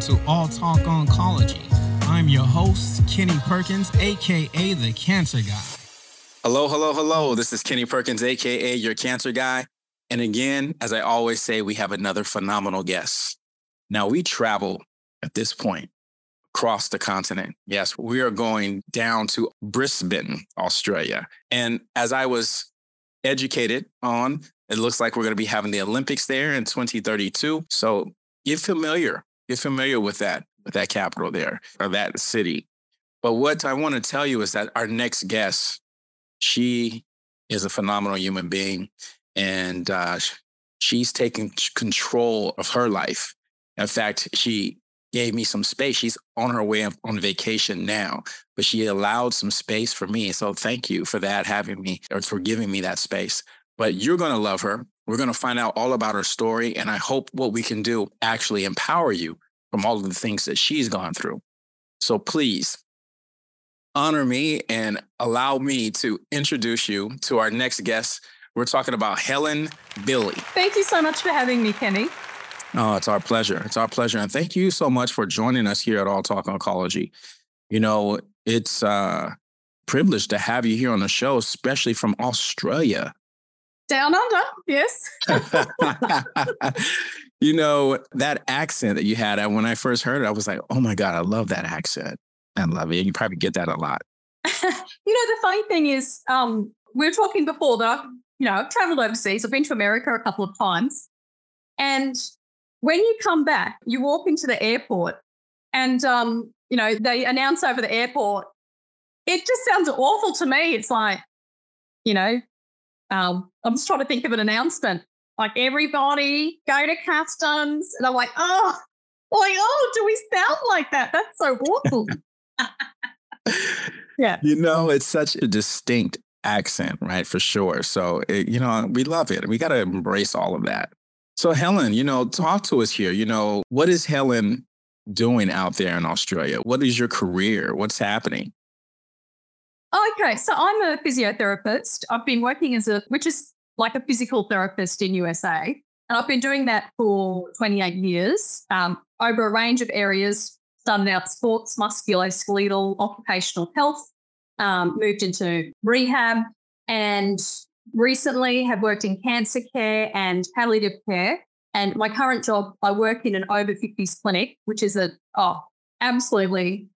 to All Talk Oncology. I'm your host, Kenny Perkins, aka the Cancer Guy. Hello, hello, hello. This is Kenny Perkins, aka your Cancer Guy. And again, as I always say, we have another phenomenal guest. Now, we travel at this point across the continent. Yes, we are going down to Brisbane, Australia. And as I was educated on, it looks like we're going to be having the Olympics there in 2032. So get familiar, get familiar with that, with that capital there or that city. But what I want to tell you is that our next guest, she is a phenomenal human being and uh, she's taking control of her life. In fact, she gave me some space. She's on her way on vacation now, but she allowed some space for me. So thank you for that, having me or for giving me that space. But you're going to love her. We're going to find out all about her story. And I hope what we can do actually empower you from all of the things that she's gone through. So please honor me and allow me to introduce you to our next guest. We're talking about Helen Beeley. Thank you so much for having me, Kenny. Oh, it's our pleasure. It's our pleasure. And thank you so much for joining us here at All Talk Oncology. You know, it's a uh, privilege to have you here on the show, especially from Australia. Down under, yes. you know, that accent that you had, when I first heard it, I was like, oh my God, I love that accent. I love it. You probably get that a lot. you know, the funny thing is, um, we were talking before that you know, I've traveled overseas. I've been to America a couple of times. And when you come back, you walk into the airport and, um, you know, they announce over the airport. It just sounds awful to me. It's like, you know, um, I'm just trying to think of an announcement. Like everybody go to customs. And I'm like, oh, like, oh, do we sound like that? That's so awful. yeah. You know, it's such a distinct accent, right? For sure. So, it, you know, we love it. We got to embrace all of that. So, Helen, you know, talk to us here. You know, what is Helen doing out there in Australia? What is your career? What's happening? Okay, so I'm a physiotherapist. I've been working as a, which is like a physical therapist in USA. And I've been doing that for 28 years um, over a range of areas. Started out sports, musculoskeletal, occupational health, um, moved into rehab, and recently have worked in cancer care and palliative care. And my current job, I work in an over 50s clinic, which is a, oh, absolutely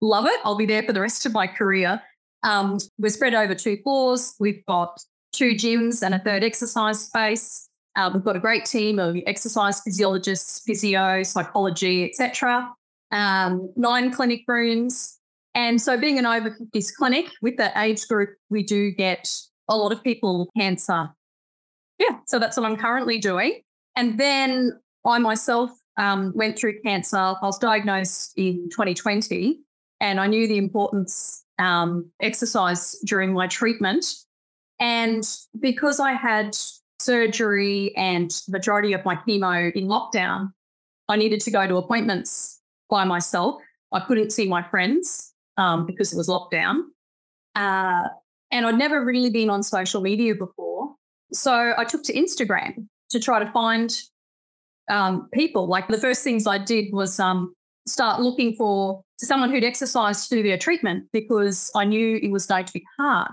love it. I'll be there for the rest of my career. Um, we're spread over two floors. We've got two gyms and a third exercise space. Uh, we've got a great team of exercise physiologists, physio, psychology, etc. Um, nine clinic rooms. And so, being an over 50s clinic with that age group, we do get a lot of people cancer. Yeah, so that's what I'm currently doing. And then I myself um, went through cancer. I was diagnosed in 2020, and I knew the importance um, exercise during my treatment. And because I had surgery and majority of my chemo in lockdown, I needed to go to appointments by myself. I couldn't see my friends um, because it was lockdown. Uh, and I'd never really been on social media before. So I took to Instagram to try to find um, people. Like the first things I did was um, start looking for someone who'd exercised through their treatment because I knew it was going to be hard.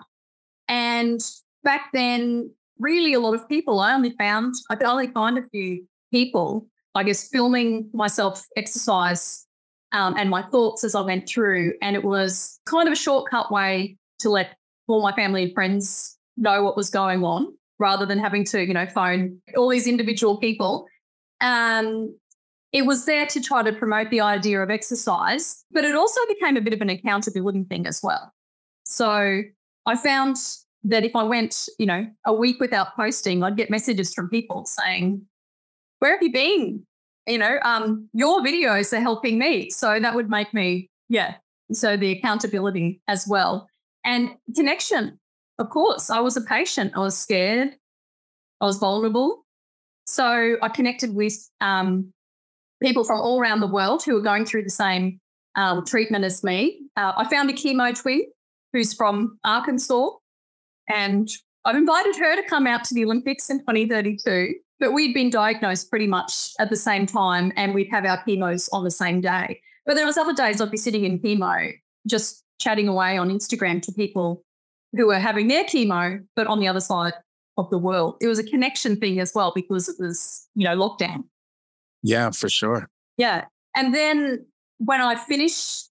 And back then, really a lot of people, I only found, I could only find a few people, I guess, filming myself exercise um, and my thoughts as I went through. And it was kind of a shortcut way to let all my family and friends know what was going on rather than having to, you know, phone all these individual people. Um, it was there to try to promote the idea of exercise, but it also became a bit of an accountability thing as well. So I found that if I went, you know, a week without posting, I'd get messages from people saying, Where have you been? You know, um, your videos are helping me. So that would make me, yeah. So the accountability as well. And connection, of course. I was a patient. I was scared. I was vulnerable. So I connected with um, people from all around the world who are going through the same um, treatment as me. Uh, I found a chemo twin who's from Arkansas, and I've invited her to come out to the Olympics in 2032. but we'd been diagnosed pretty much at the same time and we'd have our chemos on the same day. But there was other days I'd be sitting in chemo, just chatting away on Instagram to people who were having their chemo, but on the other side of the world. It was a connection thing as well because it was, you know, lockdown. Yeah, for sure. Yeah. And then when I finished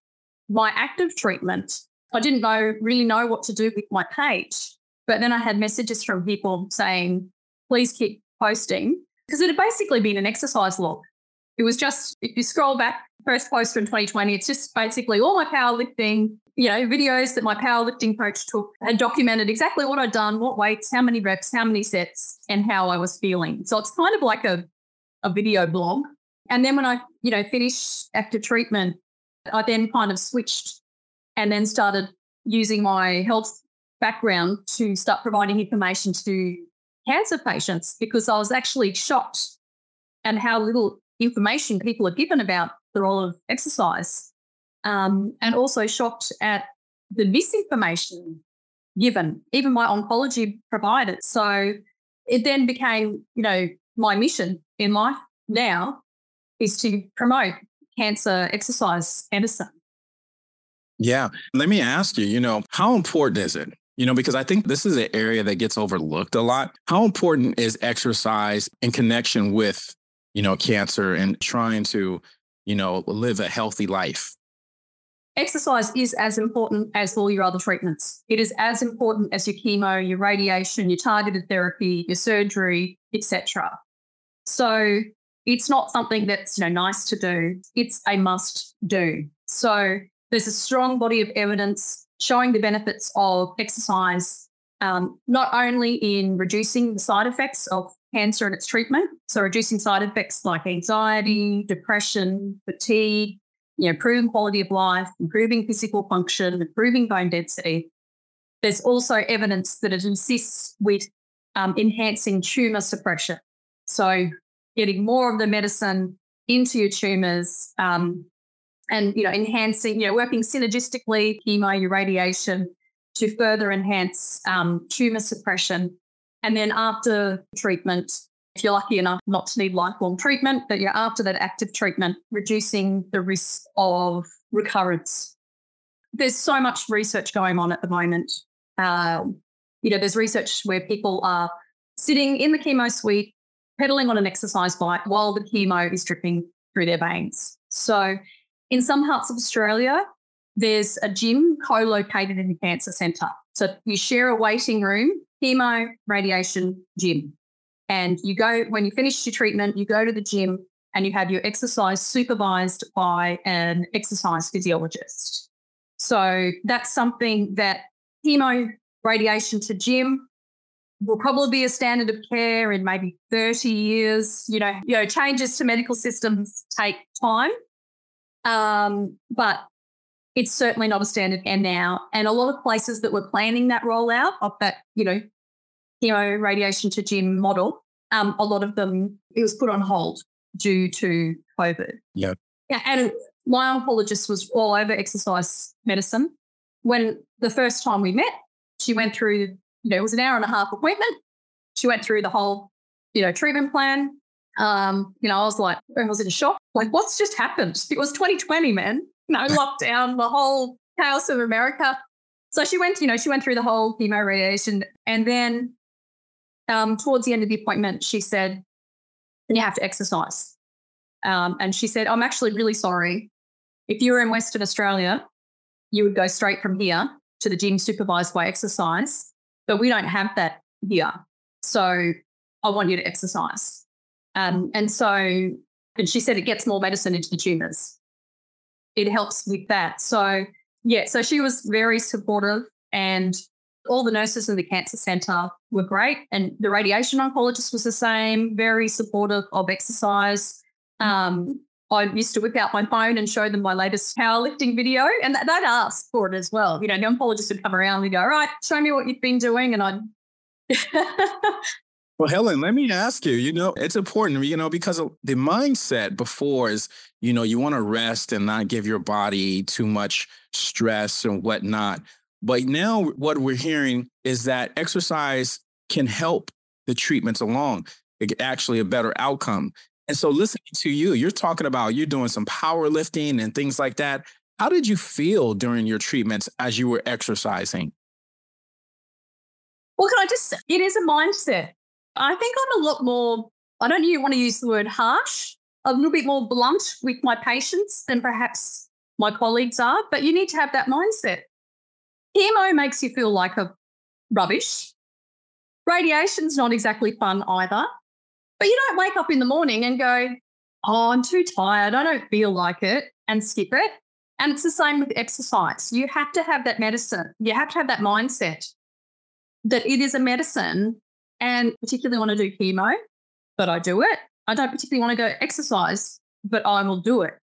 my active treatment, I didn't know really know what to do with my page. But then I had messages from people saying, please keep posting because it had basically been an exercise log. It was just, if you scroll back, first post from 2020, it's just basically all my powerlifting, you know, videos that my powerlifting coach took and documented exactly what I'd done, what weights, how many reps, how many sets, and how I was feeling. So it's kind of like a, a video blog. And then when I, you know, finished active treatment, I then kind of switched and then started using my health background to start providing information to cancer patients because I was actually shocked at how little information people are given about the role of exercise, um, and also shocked at the misinformation given, even my oncology providers. So it then became, you know, my mission in life now is to promote cancer exercise medicine. Yeah. Let me ask you, you know, how important is it you know, because I think this is an area that gets overlooked a lot. How important is exercise in connection with, you know, cancer and trying to, you know, live a healthy life? Exercise is as important as all your other treatments. It is as important as your chemo, your radiation, your targeted therapy, your surgery, etc. So it's not something that's you know nice to do. It's a must do. So there's a strong body of evidence showing the benefits of exercise, um, not only in reducing the side effects of cancer and its treatment, so reducing side effects like anxiety, depression, fatigue, you know, improving quality of life, improving physical function, improving bone density. There's also evidence that it assists with um, enhancing tumor suppression. So, getting more of the medicine into your tumors, um, and you know enhancing you know working synergistically chemo your radiation to further enhance um, tumor suppression. And then after treatment if you're lucky enough not to need lifelong treatment but you're after that active treatment reducing the risk of recurrence. There's so much research going on at the moment. Um, you know there's research where people are sitting in the chemo suite pedaling on an exercise bike while the chemo is dripping through their veins so in some parts of Australia, there's a gym co located in the cancer centre. So you share a waiting room, chemo, radiation, gym. And you go, when you finish your treatment, you go to the gym and you have your exercise supervised by an exercise physiologist. So that's something that chemo, radiation to gym will probably be a standard of care in maybe 30 years. You know, you know, changes to medical systems take time. Um, but it's certainly not a standard and now. And a lot of places that were planning that rollout of that, you know, chemo radiation to gym model, um, a lot of them it was put on hold due to COVID. Yeah. Yeah. And my oncologist was all over exercise medicine. When the first time we met, she went through, you know, it was an hour and a half appointment. She went through the whole, you know, treatment plan. Um, you know, I was like, I was in shock. Like, what's just happened? It was 2020, man. No lockdown, the whole chaos of America. So she went, you know, she went through the whole chemo radiation. And then um, towards the end of the appointment, she said, you have to exercise. Um, and she said, I'm actually really sorry. If you were in Western Australia, you would go straight from here to the gym supervised by exercise, but we don't have that here. So I want you to exercise. Um, and so, and she said it gets more medicine into the tumors. It helps with that. So, yeah, so she was very supportive and all the nurses in the cancer center were great. And the radiation oncologist was the same, very supportive of exercise. Um, I used to whip out my phone and show them my latest powerlifting video, and they'd ask for it as well. You know, the oncologist would come around and go, "All right, show me what you've been doing," and I'd Well, Helen, let me ask you, you know, it's important, you know, because the mindset before is, you know, you want to rest and not give your body too much stress and whatnot. But now what we're hearing is that exercise can help the treatments along. actually a better outcome. And so listening to you, you're talking about you're doing some powerlifting and things like that. How did you feel during your treatments as you were exercising? Well, can I just, it is a mindset. I think I'm a lot more, I don't you want to use the word harsh, a little bit more blunt with my patients than perhaps my colleagues are, but you need to have that mindset. Chemo makes you feel like a rubbish. Radiation's not exactly fun either. But you don't wake up in the morning and go, oh, I'm too tired. I don't feel like it and skip it. And it's the same with exercise. You have to have that medicine. You have to have that mindset that it is a medicine and particularly want to do chemo, but I do it. I don't particularly want to go exercise, but I will do it.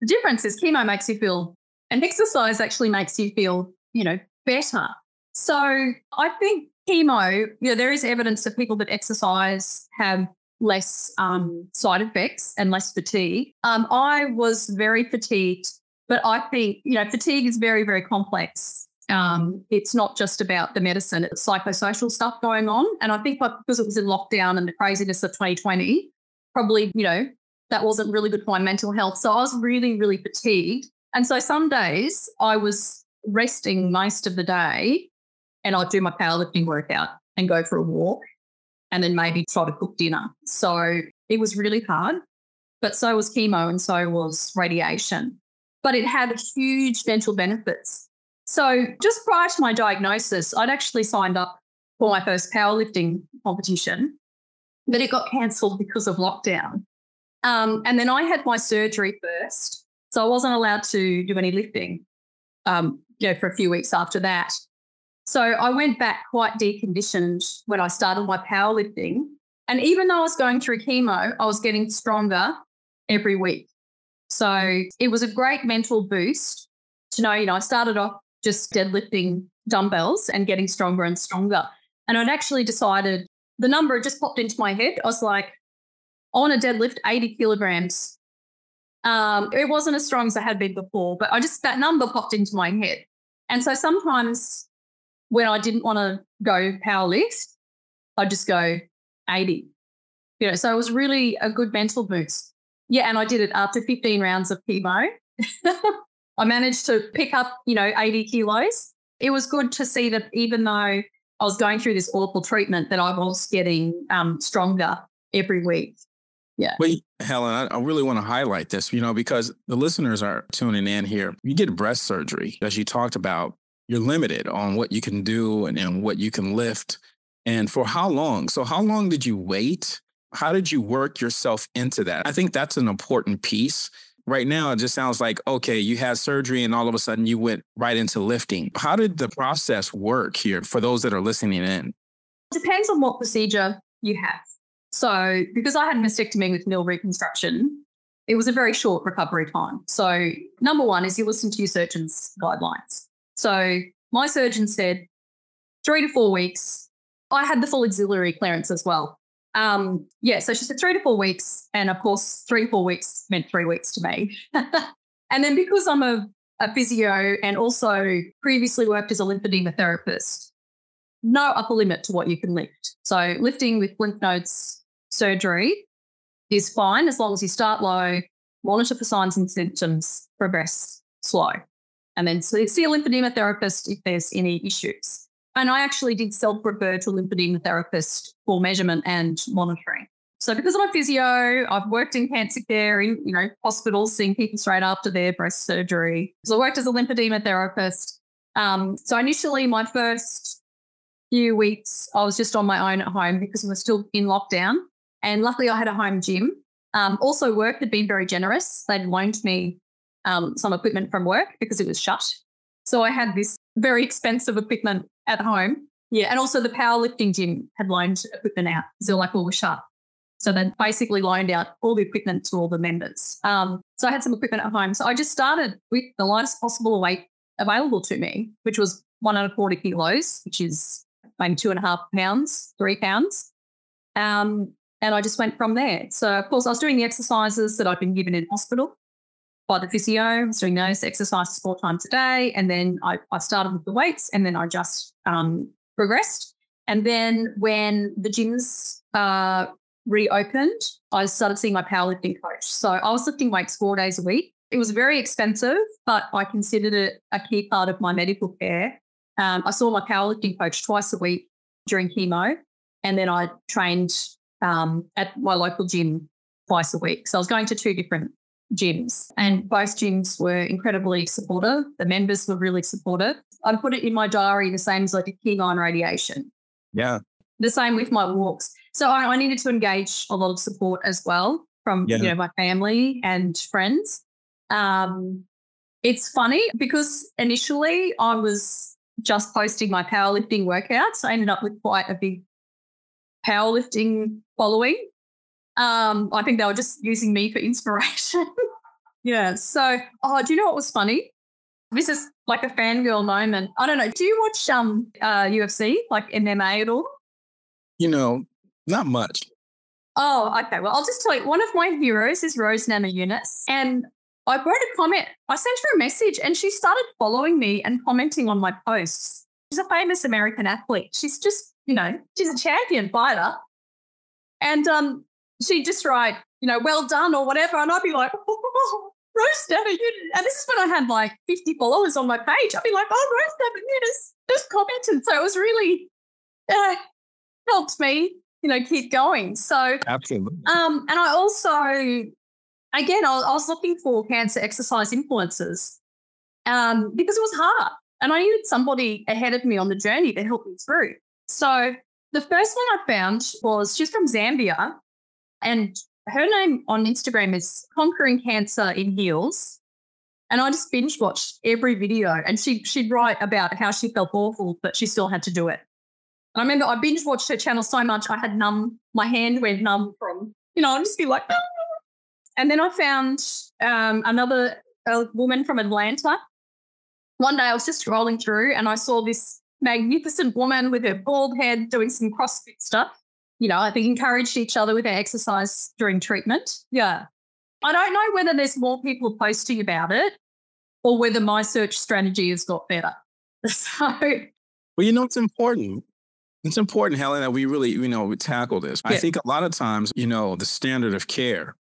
The difference is chemo makes you feel, and exercise actually makes you feel, you know, better. So I think chemo, you know, there is evidence that people that exercise have less um, side effects and less fatigue. Um, I was very fatigued, but I think, you know, fatigue is very, very complex. Um, it's not just about the medicine, it's psychosocial stuff going on. And I think because it was in lockdown and the craziness of 2020, probably, you know, that wasn't really good for my mental health. So I was really, really fatigued. And so some days I was resting most of the day and I'd do my powerlifting workout and go for a walk and then maybe try to cook dinner. So it was really hard, but so was chemo and so was radiation. But it had huge mental benefits. So just prior to my diagnosis, I'd actually signed up for my first powerlifting competition, but it got cancelled because of lockdown. Um, and then I had my surgery first. So I wasn't allowed to do any lifting um, you know, for a few weeks after that. So I went back quite deconditioned when I started my powerlifting. And even though I was going through chemo, I was getting stronger every week. So it was a great mental boost to know, you know, I started off just deadlifting dumbbells and getting stronger and stronger. And I'd actually decided the number just popped into my head. I was like, I want to deadlift 80 kilograms. Um, it wasn't as strong as I had been before, but I just, that number popped into my head. And so sometimes when I didn't want to go power lift, I'd just go 80. You know, so it was really a good mental boost. Yeah, and I did it after 15 rounds of chemo. I managed to pick up, you know, 80 kilos. It was good to see that even though I was going through this awful treatment, that I was getting um, stronger every week. Yeah. Well, Helen, I, really want to highlight this, you know, because the listeners are tuning in here. You get breast surgery, as you talked about, you're limited on what you can do and, and what you can lift. And for how long? So, how long did you wait? How did you work yourself into that? I think that's an important piece. Right now, it just sounds like, okay, you had surgery and all of a sudden you went right into lifting. How did the process work here for those that are listening in? Depends on what procedure you have. So, because I had mastectomy with nil reconstruction, it was a very short recovery time. So, number one is you listen to your surgeon's guidelines. So, my surgeon said three to four weeks. I had the full axillary clearance as well. Um, yeah, so she said three to four weeks. And of course, three, four weeks meant three weeks to me. and then because I'm a, a physio and also previously worked as a lymphedema therapist, no upper limit to what you can lift. So lifting with lymph nodes surgery is fine as long as you start low, monitor for signs and symptoms, progress slow. And then see a lymphedema therapist if there's any issues. And I actually did self refer to a lymphedema therapist for measurement and monitoring. So because I'm a physio, I've worked in cancer care in, you know, hospitals, seeing people straight after their breast surgery. So I worked as a lymphedema therapist. Um, so initially, my first few weeks, I was just on my own at home because we were still in lockdown. And luckily, I had a home gym. Um, also, work had been very generous. They'd loaned me um, some equipment from work because it was shut. So I had this very expensive equipment at home. Yeah. And also, the powerlifting gym had loaned equipment out were like all were shut. So they basically loaned out all the equipment to all the members. Um, so I had some equipment at home. So I just started with the lightest possible weight available to me, which was one and a quarter kilos, which is maybe two and a half pounds, three pounds. Um, and I just went from there. So, of course, I was doing the exercises that I'd been given in hospital by the physio. I was doing those exercises four times a day. And then I, I started with the weights and then I just um, progressed. And then when the gyms uh, reopened, I started seeing my powerlifting coach. So I was lifting weights four days a week. It was very expensive, but I considered it a key part of my medical care. Um, I saw my powerlifting coach twice a week during chemo, and then I trained um, at my local gym twice a week. So I was going to two different gyms, and both gyms were incredibly supportive. The members were really supportive. I put it in my diary the same as I did chemo on radiation. Yeah. The same with my walks. So I, I needed to engage a lot of support as well from Yeah. you know my family and friends. Um, it's funny because initially I was just posting my powerlifting workouts. I ended up with quite a big powerlifting following. Um, I think they were just using me for inspiration. yeah. So, oh, do you know what was funny? This is like a fangirl moment. I don't know. Do you watch um uh UFC, like MMA at all? You know, not much. Oh, okay. Well, I'll just tell you, one of my heroes is Rose Namajunas. And I wrote a comment. I sent her a message and she started following me and commenting on my posts. She's a famous American athlete. She's just, you know, she's a champion fighter. And um, she'd just write, you know, well done or whatever. And I'd be like, oh, Rose Namajunas. And this is when I had like 50 followers on my page. I'd be like, oh, Rose Namajunas just commented. So it was really uh, helped me, you know, keep going. So Absolutely. um, and I also, again, I, I was looking for cancer exercise influencers um, because it was hard. And I needed somebody ahead of me on the journey to help me through. So the first one I found was she's from Zambia and her name on Instagram is Conquering Cancer in Heels. And I just binge watched every video and she, she'd write about how she felt awful, but she still had to do it. And I remember I binge watched her channel so much I had numb, my hand went numb from, you know, I'd just be like, "Ah." and then I found um, another woman from Atlanta. One day I was just scrolling through and I saw this magnificent woman with her bald head doing some CrossFit stuff. You know, I think encouraged each other with their exercise during treatment. Yeah. I don't know whether there's more people posting about it or whether my search strategy has got better. So, Well, you know, it's important. It's important, Helen, that we really, you know, we tackle this. I think a lot of times, you know, the standard of care,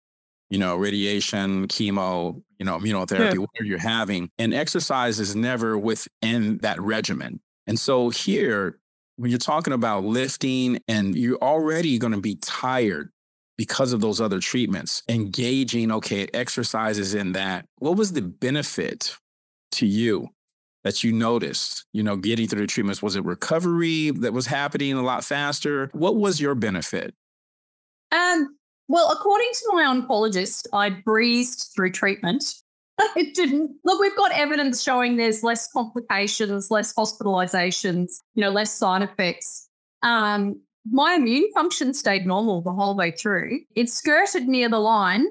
you know, radiation, chemo, you know, immunotherapy, whatever you're having, and exercise is never within that regimen. And so here, when you're talking about lifting and you're already going to be tired because of those other treatments, engaging, okay, exercises in that, what was the benefit to you that you noticed, you know, getting through the treatments? Was it recovery that was happening a lot faster? What was your benefit? Um, well, according to my oncologist, I breezed through treatment. It didn't. Look, we've got evidence showing there's less complications, less hospitalizations, you know, less side effects. Um, my immune function stayed normal the whole way through. It skirted near the line,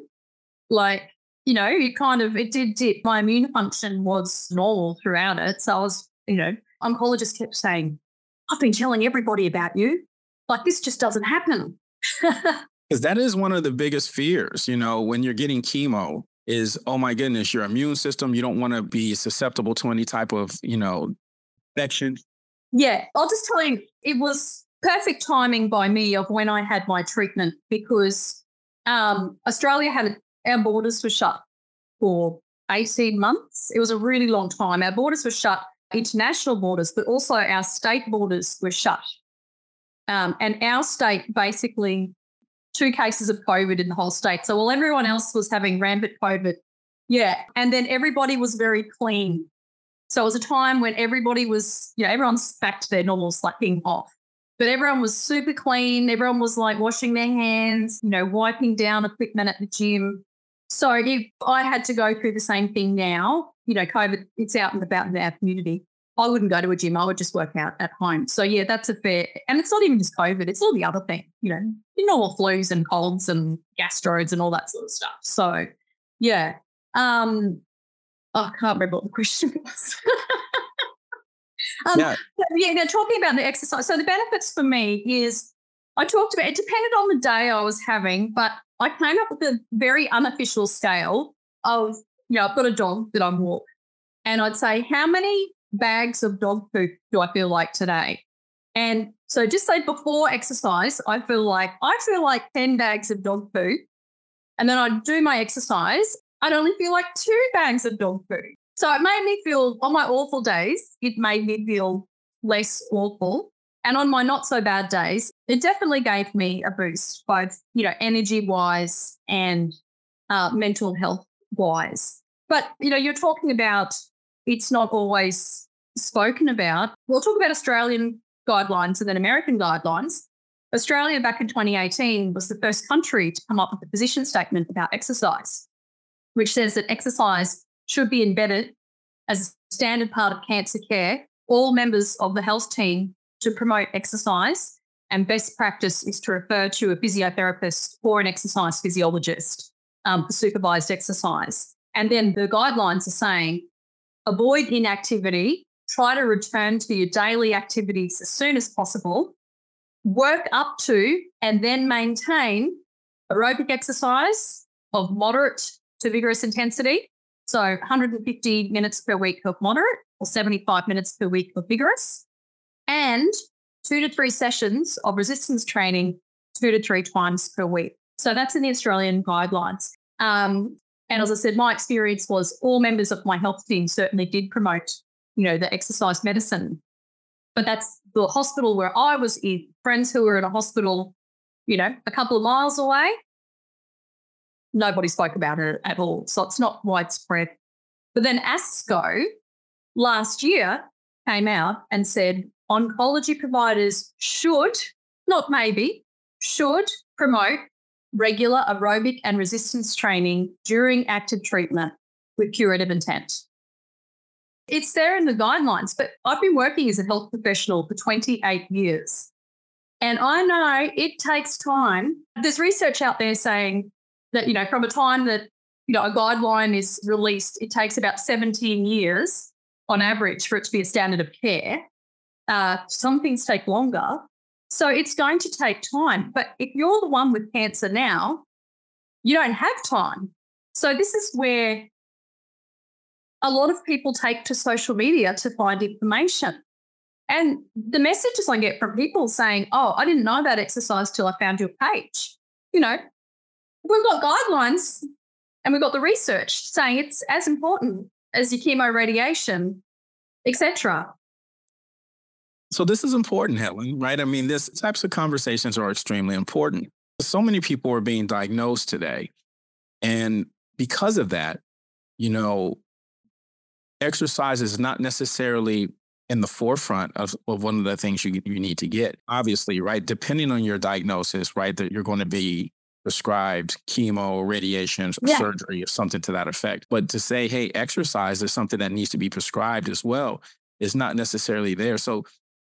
like, you know, it kind of, it did dip. My immune function was normal throughout it. So I was, you know, oncologist kept saying, I've been telling everybody about you. Like, this just doesn't happen. Because that is one of the biggest fears, you know, when you're getting chemo is, oh my goodness, your immune system, you don't want to be susceptible to any type of, you know, infection. Yeah, I'll just tell you, it was perfect timing by me of when I had my treatment because um, Australia had our borders were shut for 18 months. It was a really long time. Our borders were shut, international borders, but also our state borders were shut. Um, and our state basically two cases of COVID in the whole state. So while everyone else was having rampant COVID, yeah, and then everybody was very clean. So it was a time when everybody was, you know, everyone's back to their normal slacking off. But everyone was super clean. Everyone was like washing their hands, you know, wiping down equipment at the gym. So if I had to go through the same thing now, you know, COVID, it's out and about in our community. I wouldn't go to a gym. I would just work out at home. So yeah, that's a fair. And it's not even just COVID. It's all the other thing, you know, your normal flus and colds and gastroids and all that sort of stuff. So yeah. Um, oh, I can't remember what the question was. um, Yeah. yeah, they're talking about the exercise. So the benefits for me is I talked about it depended on the day I was having, but I came up with a very unofficial scale of, you know, I've got a dog that I walk. And I'd say, how many bags of dog poop do I feel like today? And so just say before exercise, I feel like I feel like 10 bags of dog food. And then I do my exercise. I'd only feel like two bags of dog food. So it made me feel on my awful days, it made me feel less awful. And on my not so bad days, it definitely gave me a boost, both, you know, energy wise and uh, mental health wise. But, you know, you're talking about it's not always spoken about. We'll talk about Australian guidelines and then American guidelines. Australia back in 2018 was the first country to come up with a position statement about exercise, which says that exercise should be embedded as a standard part of cancer care. All members of the health team to promote exercise, and best practice is to refer to a physiotherapist or an exercise physiologist um, for supervised exercise. And then the guidelines are saying avoid inactivity, try to return to your daily activities as soon as possible, work up to and then maintain aerobic exercise of moderate to vigorous intensity. So 150 minutes per week of moderate or 75 minutes per week of vigorous, and two to three sessions of resistance training two to three times per week. So that's in the Australian guidelines. Um, and as I said, my experience was all members of my health team certainly did promote, you know, the exercise medicine. But that's the hospital where I was in, friends who were in a hospital, you know, a couple of miles away. Nobody spoke about it at all. So it's not widespread. But then ASCO last year came out and said oncology providers should, not maybe, should promote regular aerobic and resistance training during active treatment with curative intent. It's there in the guidelines, but I've been working as a health professional for 28 years. And I know it takes time. There's research out there saying that, you know, from a time that, you know, a guideline is released, it takes about 17 years on average for it to be a standard of care. Uh, some things take longer. So it's going to take time. But if you're the one with cancer now, you don't have time. So this is where a lot of people take to social media to find information. And the messages I get from people saying, Oh, I didn't know about exercise till I found your page. You know, we've got guidelines and we've got the research saying it's as important as your chemo radiation, etc. So this is important, Helen, right? I mean, this types of conversations are extremely important. So many people are being diagnosed today. And because of that, you know, exercise is not necessarily in the forefront of, of one of the things you, you need to get. Obviously, right? Depending on your diagnosis, right, that you're going to be prescribed chemo, radiation, yeah. surgery, or something to that effect. But to say, hey, exercise is something that needs to be prescribed as well is not necessarily there. So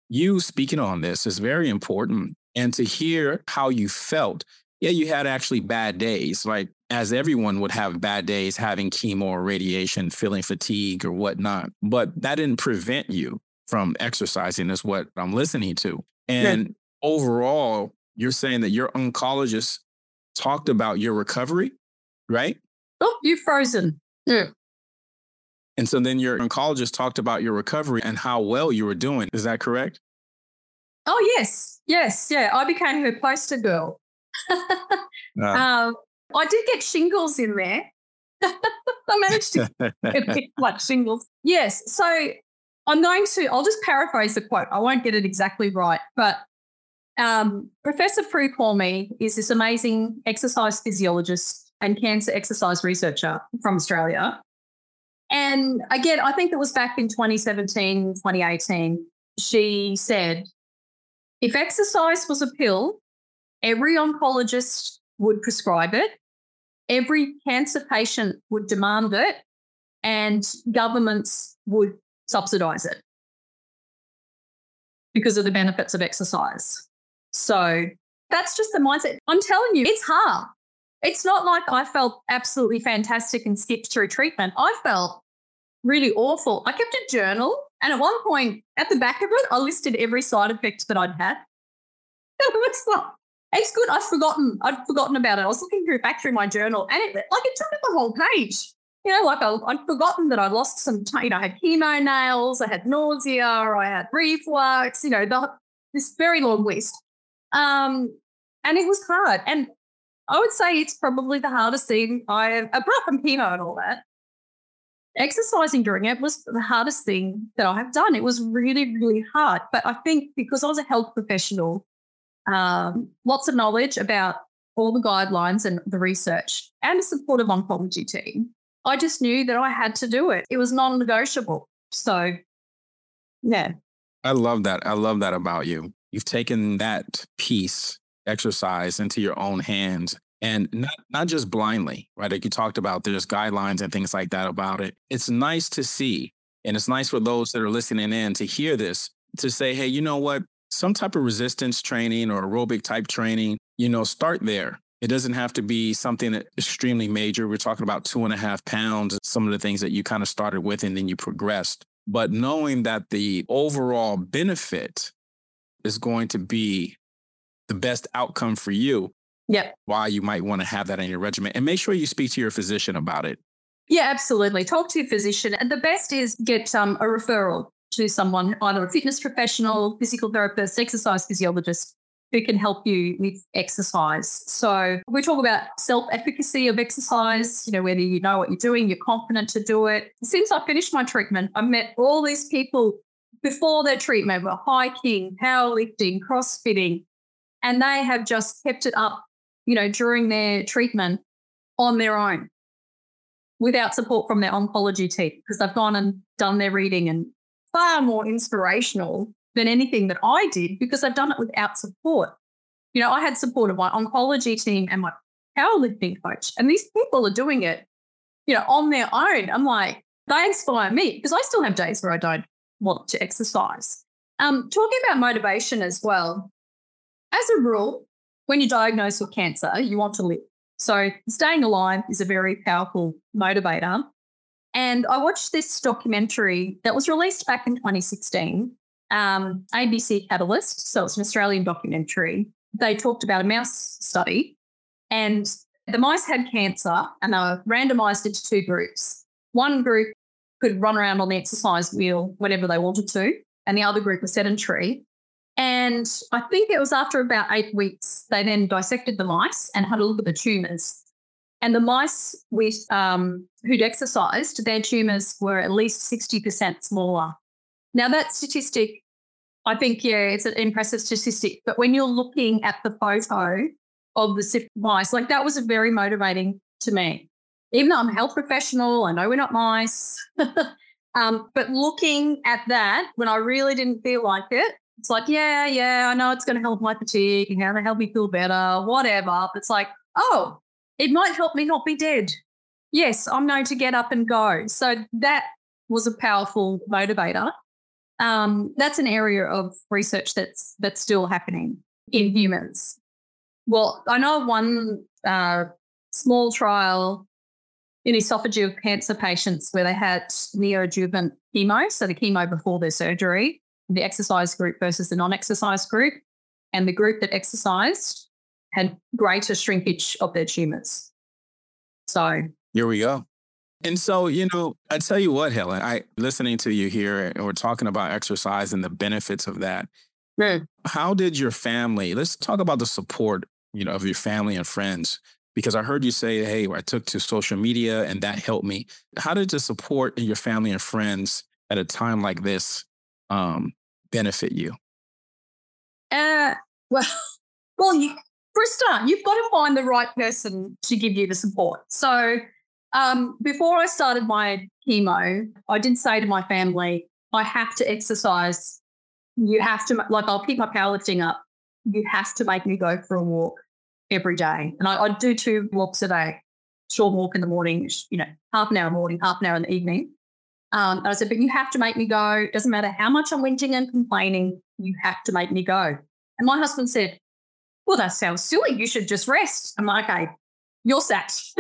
you speaking on this is very important. And to hear how you felt, yeah, you had actually bad days, like as everyone would have bad days having chemo or radiation, feeling fatigue or whatnot. But that didn't prevent you from exercising, is what I'm listening to. And yeah. overall, you're saying that your oncologist talked about your recovery, right? Oh, you're frozen. Yeah. And so then your oncologist talked about your recovery and how well you were doing. Is that correct? Oh, yes. Yes. Yeah. I became her poster girl. uh, um, I did get shingles in there. I managed to get like shingles. Yes. So I'm going to, I'll just paraphrase the quote. I won't get it exactly right, but um, Professor Prue Cormie is this amazing exercise physiologist and cancer exercise researcher from Australia. And again, I think it was back in 2017, 2018. She said, if exercise was a pill, every oncologist would prescribe it, every cancer patient would demand it, and governments would subsidize it because of the benefits of exercise. So that's just the mindset. I'm telling you, it's hard. It's not like I felt absolutely fantastic and skipped through treatment. I felt really awful. I kept a journal, and at one point, at the back of it, I listed every side effect that I'd had. It was like, it's good. I've forgotten. I'd forgotten about it. I was looking through back through my journal, and it like it took up the whole page. You know, like I, would forgotten that I lost some. You know, I had chemo nails. I had nausea. I had reflux. You know, the this very long list. Um, and it was hard. And I would say it's probably the hardest thing I apart from chemo and all that. Exercising during it was the hardest thing that I have done. It was really, really hard. But I think because I was a health professional, um, lots of knowledge about all the guidelines and the research and a supportive oncology team, I just knew that I had to do it. It was non negotiable. So, yeah. I love that. I love that about you. You've taken that piece, exercise, into your own hands and not, not just blindly, right? Like you talked about, there's guidelines and things like that about it. It's nice to see. And it's nice for those that are listening in to hear this to say, hey, you know what? Some type of resistance training or aerobic type training, you know, start there. It doesn't have to be something extremely major. We're talking about two and a half pounds, some of the things that you kind of started with and then you progressed. But knowing that the overall benefit is going to be the best outcome for you. Yep. Why you might want to have that in your regimen. And make sure you speak to your physician about it. Yeah, absolutely. Talk to your physician. And the best is get um, a referral to someone, either a fitness professional, physical therapist, exercise physiologist, who can help you with exercise. So we talk about self-efficacy of exercise, you know, whether you know what you're doing, you're confident to do it. Since I finished my treatment, I met all these people before their treatment were hiking, powerlifting, crossfitting, and they have just kept it up, you know, during their treatment on their own without support from their oncology team because they've gone and done their reading and far more inspirational than anything that I did because I've done it without support. You know, I had support of my oncology team and my powerlifting coach, and these people are doing it, you know, on their own. I'm like, they inspire me because I still have days where I don't want to exercise. Um, talking about motivation as well, as a rule, when you're diagnosed with cancer, you want to live. So staying alive is a very powerful motivator. And I watched this documentary that was released back in 2016, um, ABC Catalyst. So it's an Australian documentary. They talked about a mouse study, and the mice had cancer and they were randomized into two groups. One group could run around on the exercise wheel whenever they wanted to, and the other group was sedentary. And I think it was after about eight weeks, they then dissected the mice and had a look at the tumors. And the mice with, um, who'd exercised, their tumors were at least 60% smaller. Now, that statistic, I think, yeah, it's an impressive statistic. But when you're looking at the photo of the mice, like that was very motivating to me even though I'm a health professional, I know we're not mice. um, but looking at that when I really didn't feel like it, it's like, yeah, yeah, I know it's going to help my fatigue and going to help me feel better, whatever. But it's like, oh, it might help me not be dead. Yes, I'm known to get up and go. So that was a powerful motivator. Um, that's an area of research that's that's still happening in humans. Well, I know one uh, small trial in esophageal cancer patients where they had neoadjuvant chemo, so the chemo before their surgery, the exercise group versus the non exercise group. And the group that exercised had greater shrinkage of their tumors. So here we go. And so, you know, I tell you what, Helen, I listening to you here and we're talking about exercise and the benefits of that. Mm. How did your family, let's talk about the support, you know, of your family and friends because I heard you say, hey, I took to social media and that helped me. How did the support in your family and friends at a time like this um, benefit you? Uh, well, well, you, for you've got to find the right person to give you the support. So um, before I started my chemo, I did say to my family, I have to exercise. You have to, like, I'll keep my powerlifting up. You have to make me go for a walk every day. And I, I do two walks a day, short walk in the morning, you know, half an hour morning, half an hour in the evening. Um, and I said, but you have to make me go. It doesn't matter how much I'm whinging and complaining, you have to make me go. And my husband said, well, that sounds silly. You should just rest. I'm like, okay, you're set.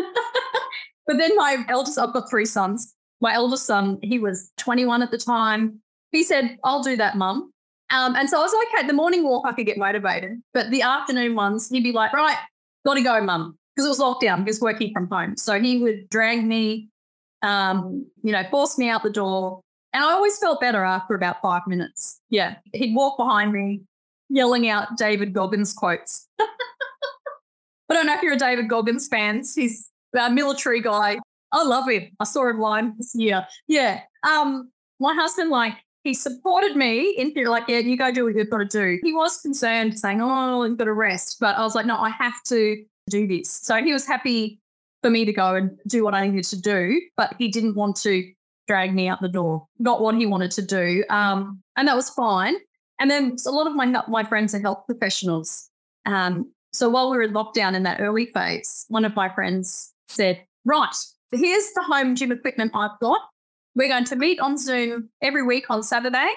but then my eldest, I've got three sons. My eldest son, he was 21 at the time. He said, I'll do that, mum. Um, and so I was like, okay, the morning walk I could get motivated, but the afternoon ones, he'd be like, right, gotta go, mum, because it was lockdown, he was working from home. So he would drag me, um, you know, forced me out the door. And I always felt better after about five minutes. Yeah. He'd walk behind me yelling out David Goggins quotes. I don't know if you're a David Goggins fan. He's a military guy. I love him. I saw him live this year. Yeah. Um, my husband, like, he supported me in theory, like, yeah, you go do what you've got to do. He was concerned, saying, oh, you've got to rest. But I was like, no, I have to do this. So he was happy for me to go and do what I needed to do, but he didn't want to drag me out the door. Not what he wanted to do. Um, and that was fine. And then a lot of my my friends are health professionals. Um, so while we were in lockdown in that early phase, one of my friends said, "Right, here's the home gym equipment I've got. We're going to meet on Zoom every week on Saturday,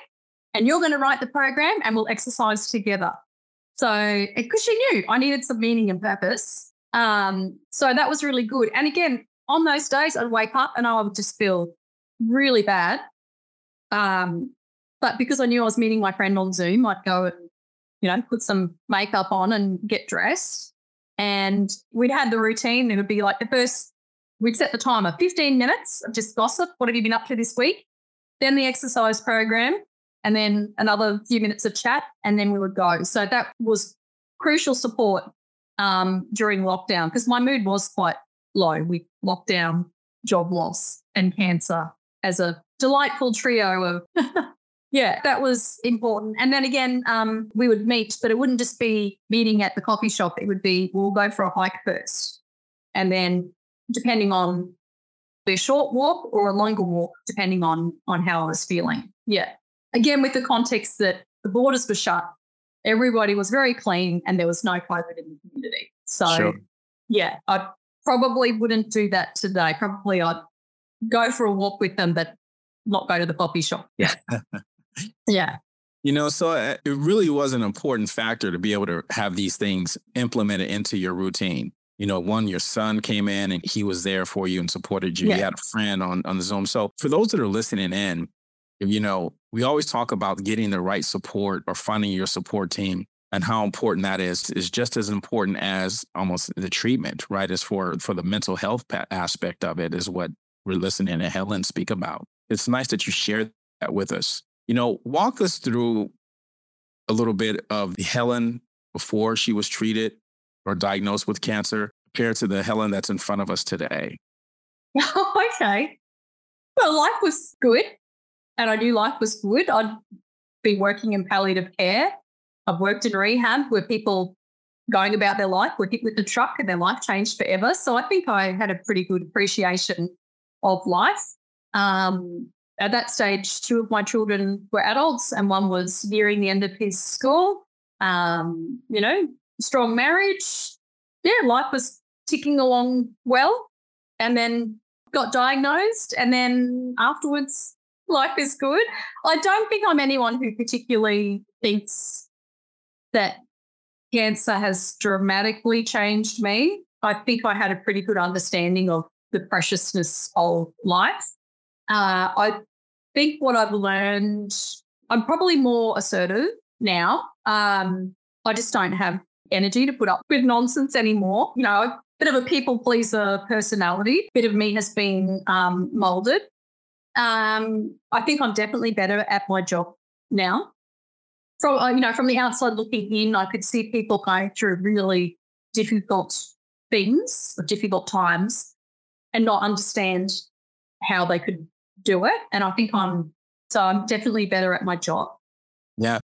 and you're going to write the program, and we'll exercise together." So because she knew I needed some meaning and purpose, um, so that was really good. And again, on those days, I'd wake up and I would just feel really bad. Um, but because I knew I was meeting my friend on Zoom, I'd go and, you know, put some makeup on and get dressed. And we'd had the routine. It would be like the first, we'd set the timer 15 minutes of just gossip. What have you been up to this week? Then the exercise program, and then another few minutes of chat, and then we would go. So that was crucial support um, during lockdown because my mood was quite low. With lockdown, job loss, and cancer as a delightful trio of yeah that was important. And then again um, we would meet but it wouldn't just be meeting at the coffee shop. It would be we'll go for a hike first. And then depending on a short walk or a longer walk depending on on how i was feeling. Yeah. Again with the context that the borders were shut everybody was very clean and there was no covid in the community so sure. yeah i probably wouldn't do that today probably i'd go for a walk with them, but not go to the coffee shop. Yeah. yeah. You know, so uh, it really was an important factor to be able to have these things implemented into your routine. You know, one, your son came in and he was there for you and supported you. Yeah. You had a friend on, on the Zoom. So for those that are listening in, you know, we always talk about getting the right support or finding your support team and how important that is is just as important as almost the treatment right as for for the mental health aspect of it is what we're listening to Helen speak about. It's nice that you share that with us. You know, walk us through a little bit of Helen before she was treated or diagnosed with cancer compared to the Helen that's in front of us today. okay. Well, life was good. And I knew life was good. I'd be working in palliative care. I've worked in rehab where people going about their life were hit with the truck and their life changed forever. So I think I had a pretty good appreciation of life. Um, at that stage, two of my children were adults, and one was nearing the end of his school. Um, you know, strong marriage. Yeah, life was ticking along well. And then got diagnosed. And then afterwards, life is good. I don't think I'm anyone who particularly thinks that cancer has dramatically changed me. I think I had a pretty good understanding of the preciousness of life. Uh, I think what I've learned, I'm probably more assertive now. Um, I just don't have energy to put up with nonsense anymore. You know, a bit of a people pleaser personality, a bit of me has been um, molded. Um, I think I'm definitely better at my job now. From uh, you know, from the outside looking in, I could see people going through really difficult things, or difficult times, and not understand how they could do it. And I think I'm so I'm definitely better at my job. Yeah.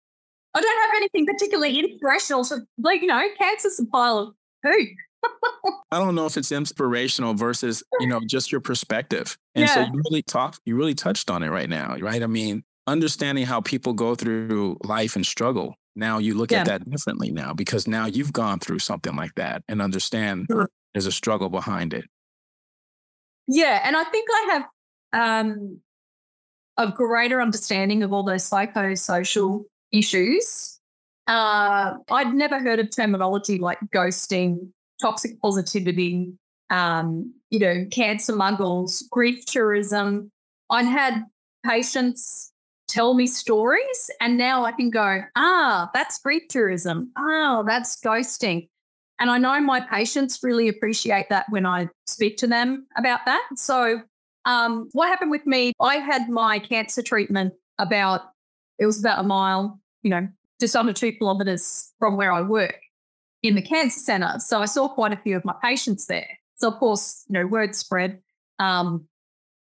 I don't have anything particularly inspirational. So like, you know, cancer's a pile of poo. I don't know if it's inspirational versus, you know, just your perspective. And yeah. so you really talked, you really touched on it right now, right? I mean, understanding how people go through life and struggle. Now you look yeah. at that differently now because now you've gone through something like that and understand sure. there's a struggle behind it. Yeah, and I think I have um, a greater understanding of all those psychosocial issues. Uh, I'd never heard of terminology like ghosting, toxic positivity, um, you know, cancer muggles, grief tourism. I'd had patients tell me stories, and now I can go, ah, that's grief tourism. Oh, that's ghosting. And I know my patients really appreciate that when I speak to them about that. So, um, what happened with me, I had my cancer treatment about, it was about a mile, you know, just under two kilometres from where I work in the cancer centre. So I saw quite a few of my patients there. So of course, you know, word spread. Um,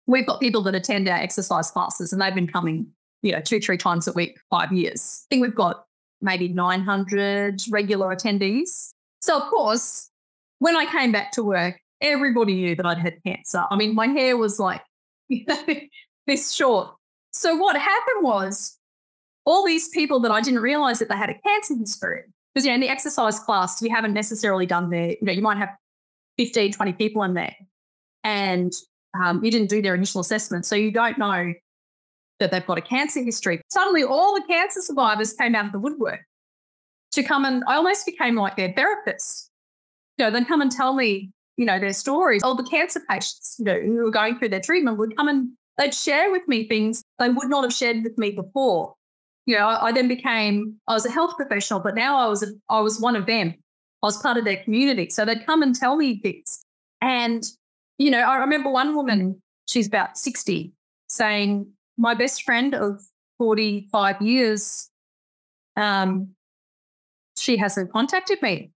we've got people that attend our exercise classes and they've been coming, you know, two, three times a week, five years. I think we've got maybe 900 regular attendees. So of course, when I came back to work, everybody knew that I'd had cancer. I mean, my hair was like this short. So what happened was all these people that I didn't realize that they had a cancer history. Because you know, in the exercise class, you haven't necessarily done their, you know, you might have 15, 20 people in there. And um, you didn't do their initial assessment. So you don't know that they've got a cancer history. Suddenly all the cancer survivors came out of the woodwork to come and I almost became like their therapist. You know, they'd come and tell me, you know, their stories. All the cancer patients, you know, who were going through their treatment would come and they'd share with me things they would not have shared with me before. You know, I, I then became I was a health professional, but now I was a, I was one of them. I was part of their community. So they'd come and tell me things. And, you know, I remember one woman, she's about 60, saying, My best friend of 45 years, um, she hasn't contacted me.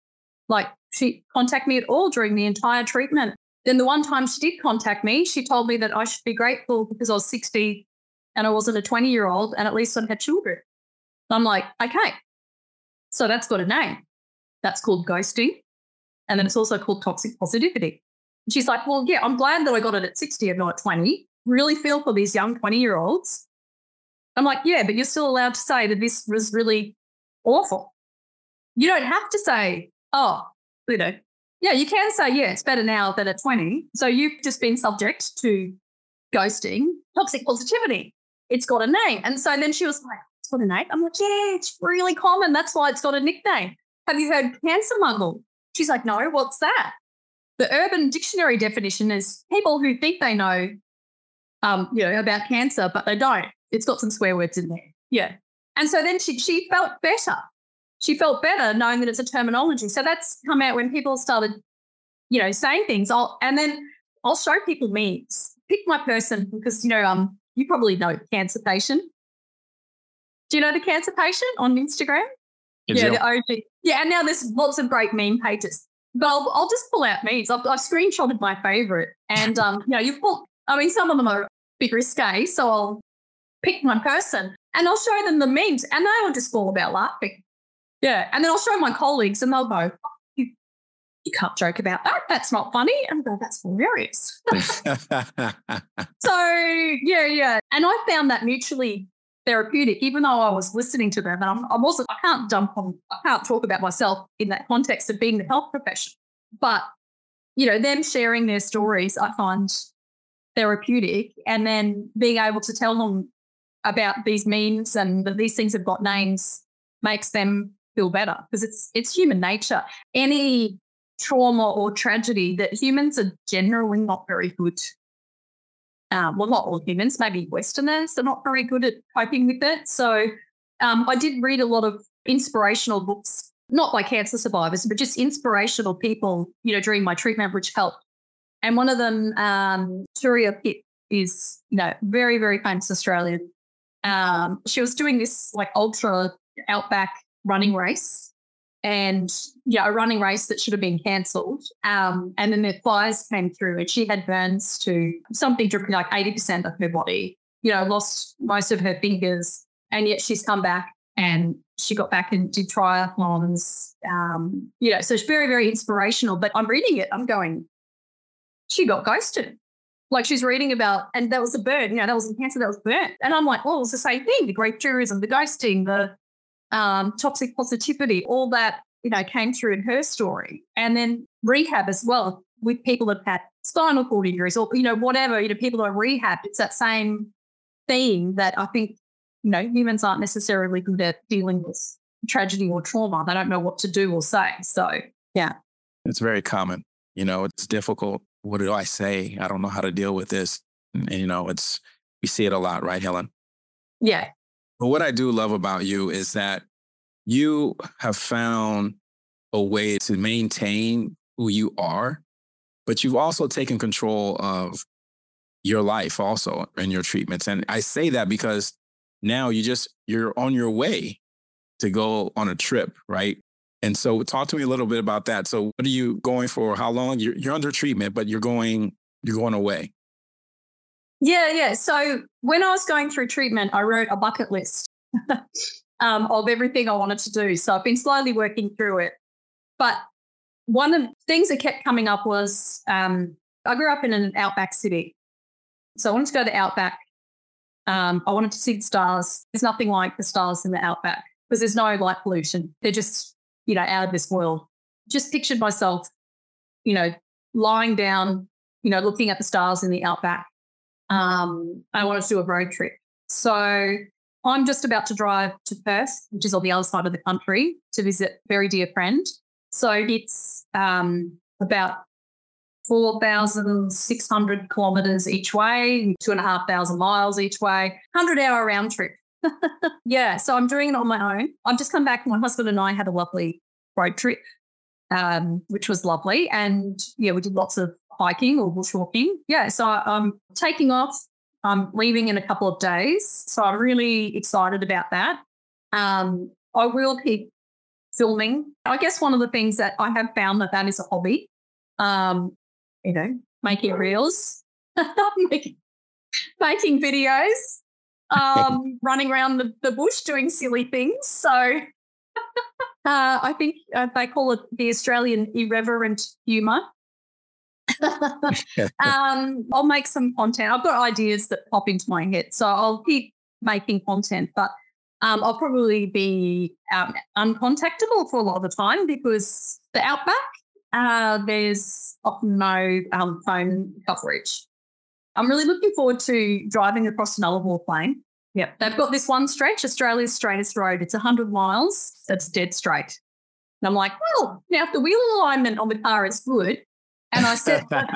Like she contacted me at all during the entire treatment. Then the one time she did contact me, she told me that I should be grateful because I was 60 and I wasn't a 20 year old and at least I had children. I'm like, okay. So that's got a name. That's called ghosting. And then it's also called toxic positivity. And she's like, well, yeah, I'm glad that I got it at 60 and not at 20. Really feel for these young 20 year olds. I'm like, yeah, but you're still allowed to say that this was really awful. You don't have to say, oh, you know, yeah, you can say, yeah, it's better now than at 20. So you've just been subject to ghosting, toxic positivity. It's got a name. And so then she was like, it's got a name. I'm like, yeah, it's really common. That's why it's got a nickname. Have you heard cancer muggle? She's like, no, what's that? The Urban Dictionary definition is people who think they know, um, you know, about cancer, but they don't. It's got some swear words in there. Yeah. And so then she she felt better. She felt better knowing that it's a terminology. So that's come out when people started, you know, saying things. I'll and then I'll show people memes. Pick my person because you know, um, you probably know cancer patient. Do you know the cancer patient on Instagram? yeah, the OG. Yeah, and now there's lots of great meme pages. But I'll, I'll just pull out memes. I've, I've screenshotted my favorite, and um, you know, you've pulled. I mean, some of them are a bit risque, so I'll pick one person and I'll show them the memes, and they'll just fall about laughing. Yeah, and then I'll show my colleagues, and they'll go, "You, you can't joke about that. That's not funny." And I go, "That's hilarious." so yeah, yeah, and I found that mutually therapeutic, even though I was listening to them. And I'm, I'm also, I can't jump on, I can't talk about myself in that context of being the health profession. But, you know, them sharing their stories, I find therapeutic. And then being able to tell them about these memes and that these things have got names makes them feel better because it's it's human nature. Any trauma or tragedy that humans are generally not very good um, well, not all humans, maybe Westerners are not very good at coping with it. So um, I did read a lot of inspirational books, not by cancer survivors, but just inspirational people, you know, during my treatment, which helped. And one of them, um, Turia Pitt, is, you know, very, very famous Australian. Um, she was doing this like ultra outback running race and yeah, a running race that should have been cancelled. Um, and then the fires came through, and she had burns to something dripping like eighty percent of her body. You know, lost most of her fingers, and yet she's come back and she got back and did triathlons. Um, you know, so it's very, very inspirational. But I'm reading it, I'm going, she got ghosted. Like she's reading about, and that was a burn, you know, that was a cancer that was burnt. And I'm like, well, it's the same thing the grief tourism, the ghosting, the um, toxic positivity, all that, you know, came through in her story. And then rehab as well with people that had spinal cord injuries or, you know, whatever, you know, people that are rehab. It's that same theme that I think, you know, humans aren't necessarily good at dealing with tragedy or trauma. They don't know what to do or say. So, yeah. It's very common. You know, it's difficult. What do I say? I don't know how to deal with this. And, you know, it's, we see it a lot, right, Helen? Yeah. But what I do love about you is that you have found a way to maintain who you are, but you've also taken control of your life also in your treatments. And I say that because now you just you're on your way to go on a trip, right? And so talk to me a little bit about that. So what are you going for? How long? You're, you're under treatment, but you're going, you're going away. Yeah, yeah. So when I was going through treatment, I wrote a bucket list um, of everything I wanted to do. So I've been slowly working through it. But one of the things that kept coming up was um, I grew up in an outback city. So I wanted to go to the outback. Um, I wanted to see the stars. There's nothing like the stars in the outback because there's no light pollution. They're just, you know, out of this world. Just pictured myself, you know, lying down, you know, looking at the stars in the outback. Um, I wanted to do a road trip. So I'm just about to drive to Perth, which is on the other side of the country, to visit a very dear friend. So it's um, about 4,600 kilometers each way, two and a half thousand miles each way, 100 hour round trip. yeah, so I'm doing it on my own. I've just come back. My husband and I had a lovely road trip, um, which was lovely. And yeah, we did lots of hiking or bushwalking. Yeah, so I'm taking off. I'm leaving in a couple of days. So I'm really excited about that. Um, I will keep filming. I guess one of the things that I have found that that is a hobby. Um, you know, making reels, making, making videos, um, running around the, the bush doing silly things. So uh, I think uh, they call it the Australian irreverent humour. um, I'll make some content. I've got ideas that pop into my head, so I'll keep making content. But um, I'll probably be um, uncontactable for a lot of the time because the outback uh, there's often no um, phone coverage. I'm really looking forward to driving across an Nullarbor Plain. Yep. They've got this one stretch, Australia's straightest road. It's 100 miles. That's dead straight. And I'm like, well, now if the wheel alignment on the car is good, and I set and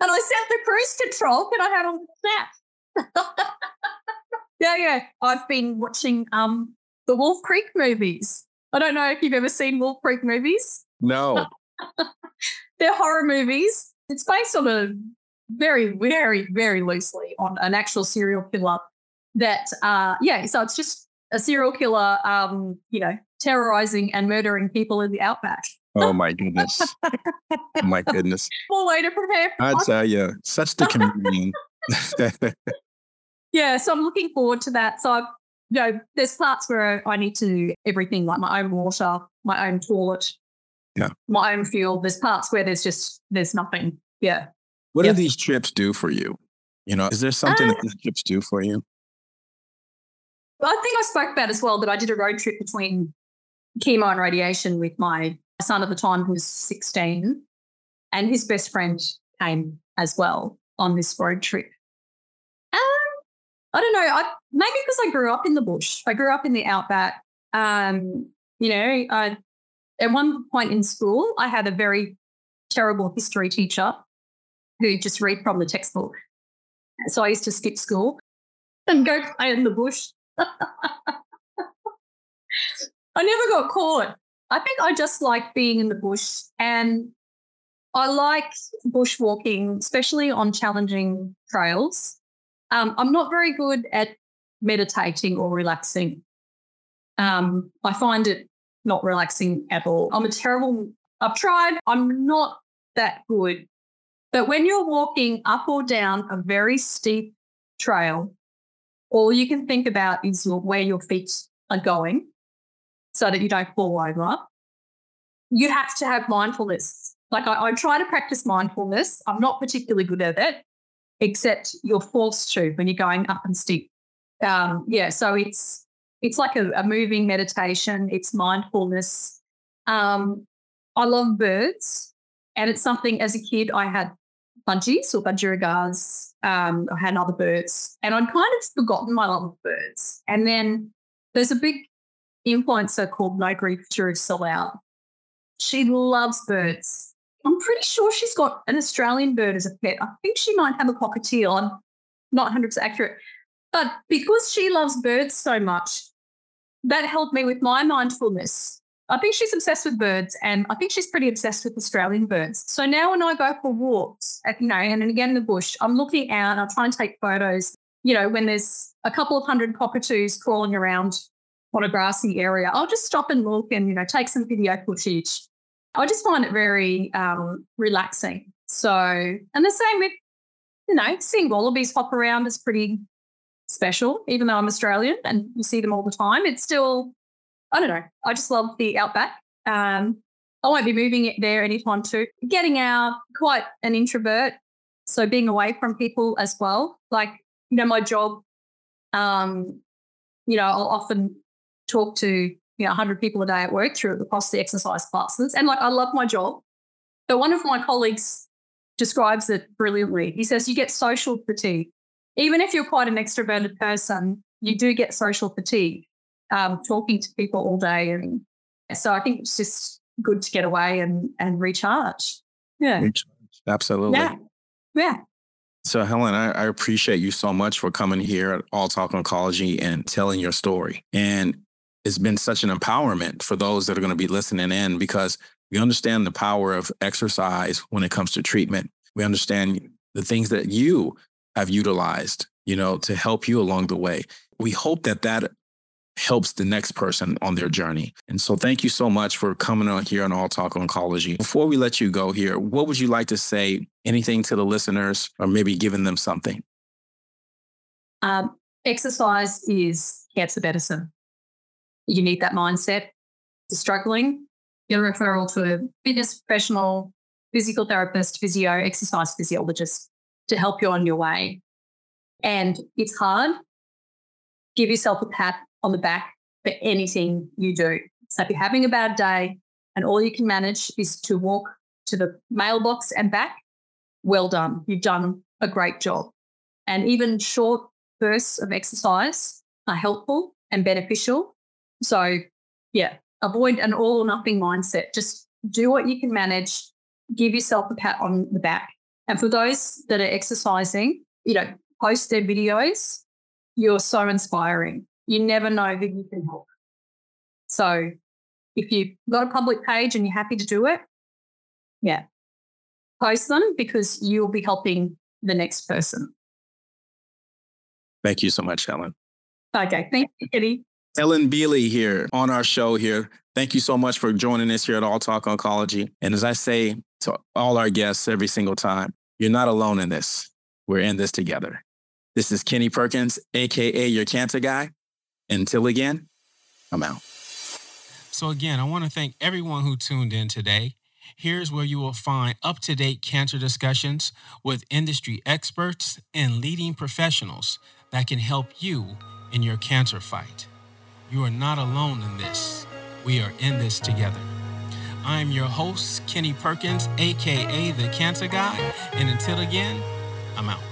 I set the cruise control, can I have on that? yeah, yeah. I've been watching um the Wolf Creek movies. I don't know if you've ever seen Wolf Creek movies. No. They're horror movies. It's based on a very, very, very loosely on an actual serial killer that, uh, yeah, so it's just a serial killer, um, you know, terrorizing and murdering people in the outback. Oh my goodness. oh my goodness. Full way to prepare. I tell you, such the comedian. yeah, so I'm looking forward to that. So I've you know, there's parts where I need to do everything like my own water, my own toilet, yeah, my own fuel. There's parts where there's just there's nothing. Yeah. What do these trips do for you? You know, is there something uh, that these trips do for you? I think I spoke about as well that I did a road trip between chemo and radiation with my son at the time who was 16, and his best friend came as well on this road trip. I don't know. I, maybe because I grew up in the bush. I grew up in the outback. Um, you know, I, at one point in school, I had a very terrible history teacher who just read from the textbook. So I used to skip school and go play in the bush. I never got caught. I think I just like being in the bush and I like bushwalking, especially on challenging trails. Um, I'm not very good at meditating or relaxing. Um, I find it not relaxing at all. I'm a terrible, I've tried, I'm not that good. But when you're walking up or down a very steep trail, all you can think about is where your feet are going so that you don't fall over. You have to have mindfulness. Like I, I try to practice mindfulness. I'm not particularly good at it except you're forced to when you're going up and steep. Um, yeah, so it's it's like a, a moving meditation. It's mindfulness. Um, I love birds, and it's something as a kid I had budgies or budgerigars. Um, I had other birds, and I'd kind of forgotten my love of birds. And then there's a big influencer called No Grief Drew Salau. She loves birds. I'm pretty sure she's got an Australian bird as a pet. I think she might have a cockatiel. I'm not 100% accurate. But because she loves birds so much, that helped me with my mindfulness. I think she's obsessed with birds, and I think she's pretty obsessed with Australian birds. So now when I go for walks, at, you know, and again in the bush, I'm looking out, and I'm trying to take photos. you know, when there's a couple of hundred cockatoos crawling around on a grassy area, I'll just stop and look and, you know, take some video footage. I just find it very um, relaxing. So, and the same with, you know, seeing wallabies hop around is pretty special, even though I'm Australian and you see them all the time. It's still, I don't know, I just love the outback. Um, I won't be moving it there anytime too. Getting out, quite an introvert. So being away from people as well. Like, you know, my job, um, you know, I'll often talk to, you know, 100 people a day at work through across the exercise classes. And like, I love my job. But one of my colleagues describes it brilliantly. He says, you get social fatigue. Even if you're quite an extroverted person, you do get social fatigue um, talking to people all day. And so I think it's just good to get away and, and recharge. Yeah. Recharge. Absolutely. Yeah. Yeah. So, Helen, I, I, appreciate you so much for coming here at All Talk Oncology and telling your story. And it's been such an empowerment for those that are going to be listening in because we understand the power of exercise when it comes to treatment. We understand the things that you have utilized, you know, to help you along the way. We hope that that helps the next person on their journey. And so thank you so much for coming on here on All Talk Oncology. Before we let you go here, what would you like to say? Anything to the listeners or maybe giving them something? Um, exercise is cancer medicine. You need that mindset. If you're struggling, get a referral to a fitness professional, physical therapist, physio, exercise physiologist to help you on your way. And it's hard. Give yourself a pat on the back for anything you do. So if you're having a bad day and all you can manage is to walk to the mailbox and back, well done. You've done a great job. And even short bursts of exercise are helpful and beneficial. So, yeah, avoid an all or nothing mindset. Just do what you can manage, give yourself a pat on the back. And for those that are exercising, you know, post their videos. You're so inspiring you never know who you can help. So if you've got a public page and you're happy to do it, yeah, post them because you'll be helping the next person. Thank you so much, Helen. Okay. Thank you, Kenny. Helen Beeley here on our show here. Thank you so much for joining us here at All Talk Oncology. And as I say to all our guests every single time, you're not alone in this. We're in this together. This is Kenny Perkins, AKA your cancer guy. Until again, I'm out. So, again, I want to thank everyone who tuned in today. Here's where you will find up to date cancer discussions with industry experts and leading professionals that can help you in your cancer fight. You are not alone in this. We are in this together. I'm your host, Kenny Perkins, aka The Cancer Guy. And until again, I'm out.